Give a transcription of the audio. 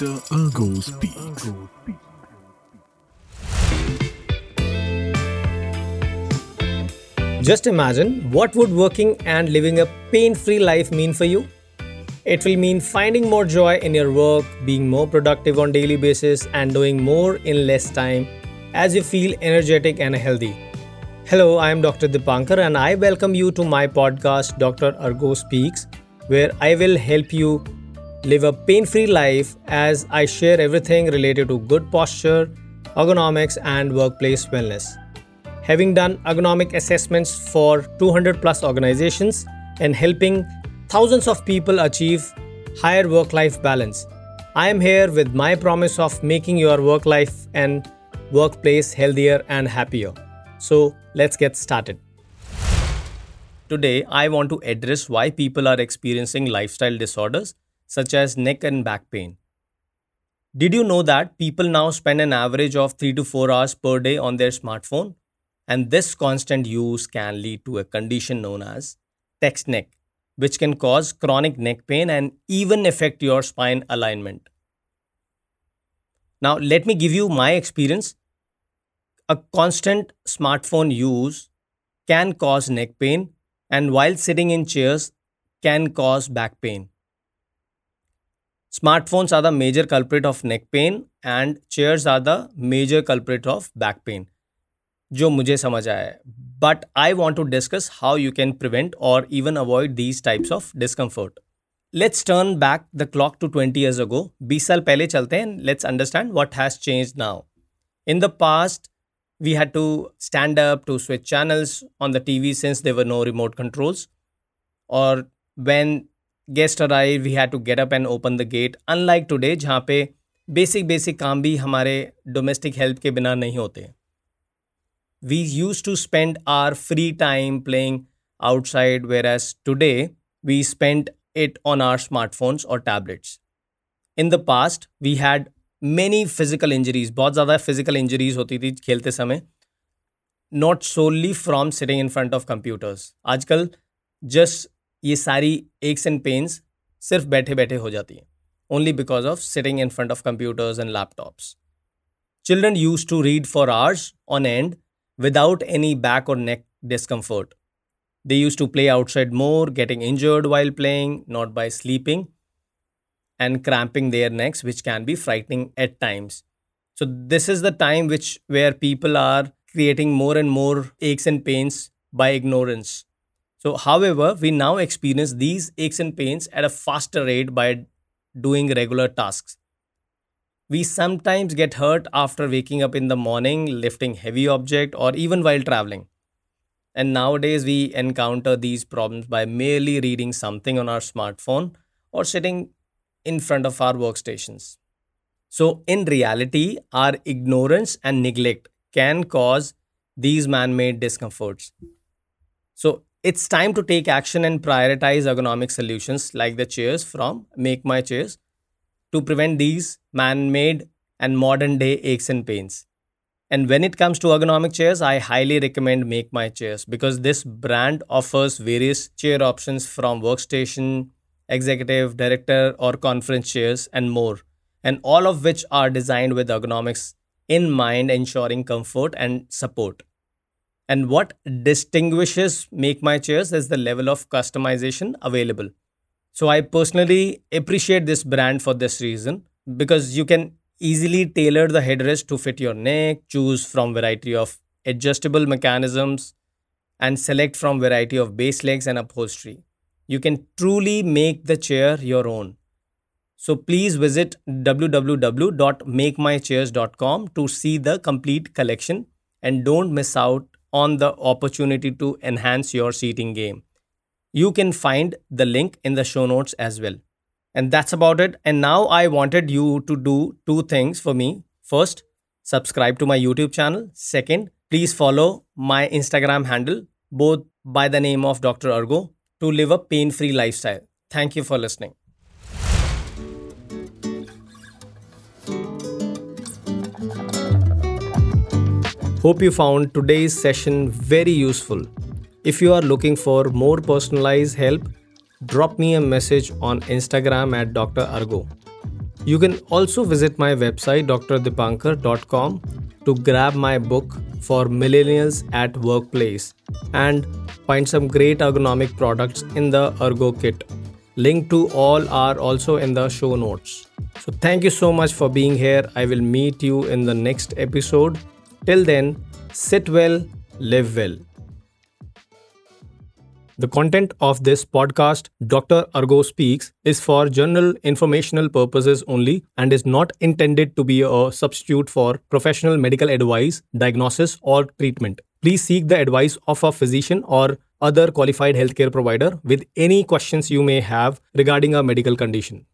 Dr. Ergo speaks. Just imagine what would working and living a pain-free life mean for you? It will mean finding more joy in your work, being more productive on daily basis and doing more in less time as you feel energetic and healthy. Hello, I am Dr. Deepankar and I welcome you to my podcast Dr. Ergo Speaks where I will help you live a pain-free life as I share everything related to good posture, ergonomics and workplace wellness having done ergonomic assessments for 200 plus organizations and helping thousands of people achieve higher work life balance. I am here with my promise of making your work life and workplace healthier and happier. So, let's get started. Today, I want to address why people are experiencing lifestyle disorders such as neck and back pain. Did you know that people now spend an average of 3 to 4 hours per day on their smartphone? And this constant use can lead to a condition known as text neck, which can cause chronic neck pain and even affect your spine alignment. Now, let me give you my experience. A constant smartphone use can cause neck pain, and while sitting in chairs, can cause back pain. Smartphones are the major culprit of neck pain, and chairs are the major culprit of back pain. जो मुझे समझ आया है but I want to discuss how you can prevent और even avoid these types of discomfort let's turn back the clock to twenty years ago बीस साल पहले चलते हैं let's understand what has change now in the past we had to stand up to switch channels on the TV since there were no remote controls. Or when guest uh arrive we have to get up and open the gate unlike today जहाँ पे basic basic काम भी हमारे domestic help के बिना नहीं होते। We use to spend our free time playing outside whereas today we spend it on our smartphones और tablets in the past we had many physical injuries बहुत ज़्यादा फ़िज़िकल इंजरीज होती थी खेलते समय। Not solely from sitting in front of computers आजकल just ये सारी एक्स एंड पेन्स सिर्फ़ बैठे बैठे हो जाती हैं। Only because of sitting in front of computers and laptops children use to read for hours on and without any back और neck discomfort they use to play outside more getting injured while playing not by sleeping and cramping their necks which can be frightening at times so this is the time which where people are creating more and more aches and pains by ignorance So, however, we now experience these aches and pains at a faster rate by doing regular tasks. We sometimes get hurt after waking up in the morning, lifting heavy object, or even while traveling. And nowadays, we encounter these problems by merely reading something on our smartphone or sitting in front of our workstations. So, in reality, our ignorance and neglect can cause these man made discomforts. So, it's time to take action and prioritize ergonomic solutions like the chairs from Make My Chairs to prevent these man made and modern day aches and pains. And when it comes to ergonomic chairs, I highly recommend Make My Chairs because this brand offers various chair options from workstation, executive, director, or conference chairs, and more, and all of which are designed with ergonomics in mind, ensuring comfort and support. And what distinguishes Make My Chairs is the level of customization available. So I personally appreciate this brand for this reason because you can easily tailor the headrest to fit your neck, choose from variety of adjustable mechanisms and select from variety of base legs and upholstery. You can truly make the chair your own. So please visit www.makemychairs.com to see the complete collection and don't miss out on the opportunity to enhance your seating game. You can find the link in the show notes as well. And that's about it. And now I wanted you to do two things for me. First, subscribe to my YouTube channel. Second, please follow my Instagram handle, both by the name of Dr. Ergo, to live a pain free lifestyle. Thank you for listening. Hope you found today's session very useful. If you are looking for more personalized help, drop me a message on Instagram at Dr. Ergo. You can also visit my website drdeepankar.com to grab my book for millennials at workplace and find some great ergonomic products in the Ergo kit. Link to all are also in the show notes. So thank you so much for being here. I will meet you in the next episode. Till then, sit well, live well. The content of this podcast, Dr. Ergo Speaks, is for general informational purposes only and is not intended to be a substitute for professional medical advice, diagnosis, or treatment. Please seek the advice of a physician or other qualified healthcare provider with any questions you may have regarding a medical condition.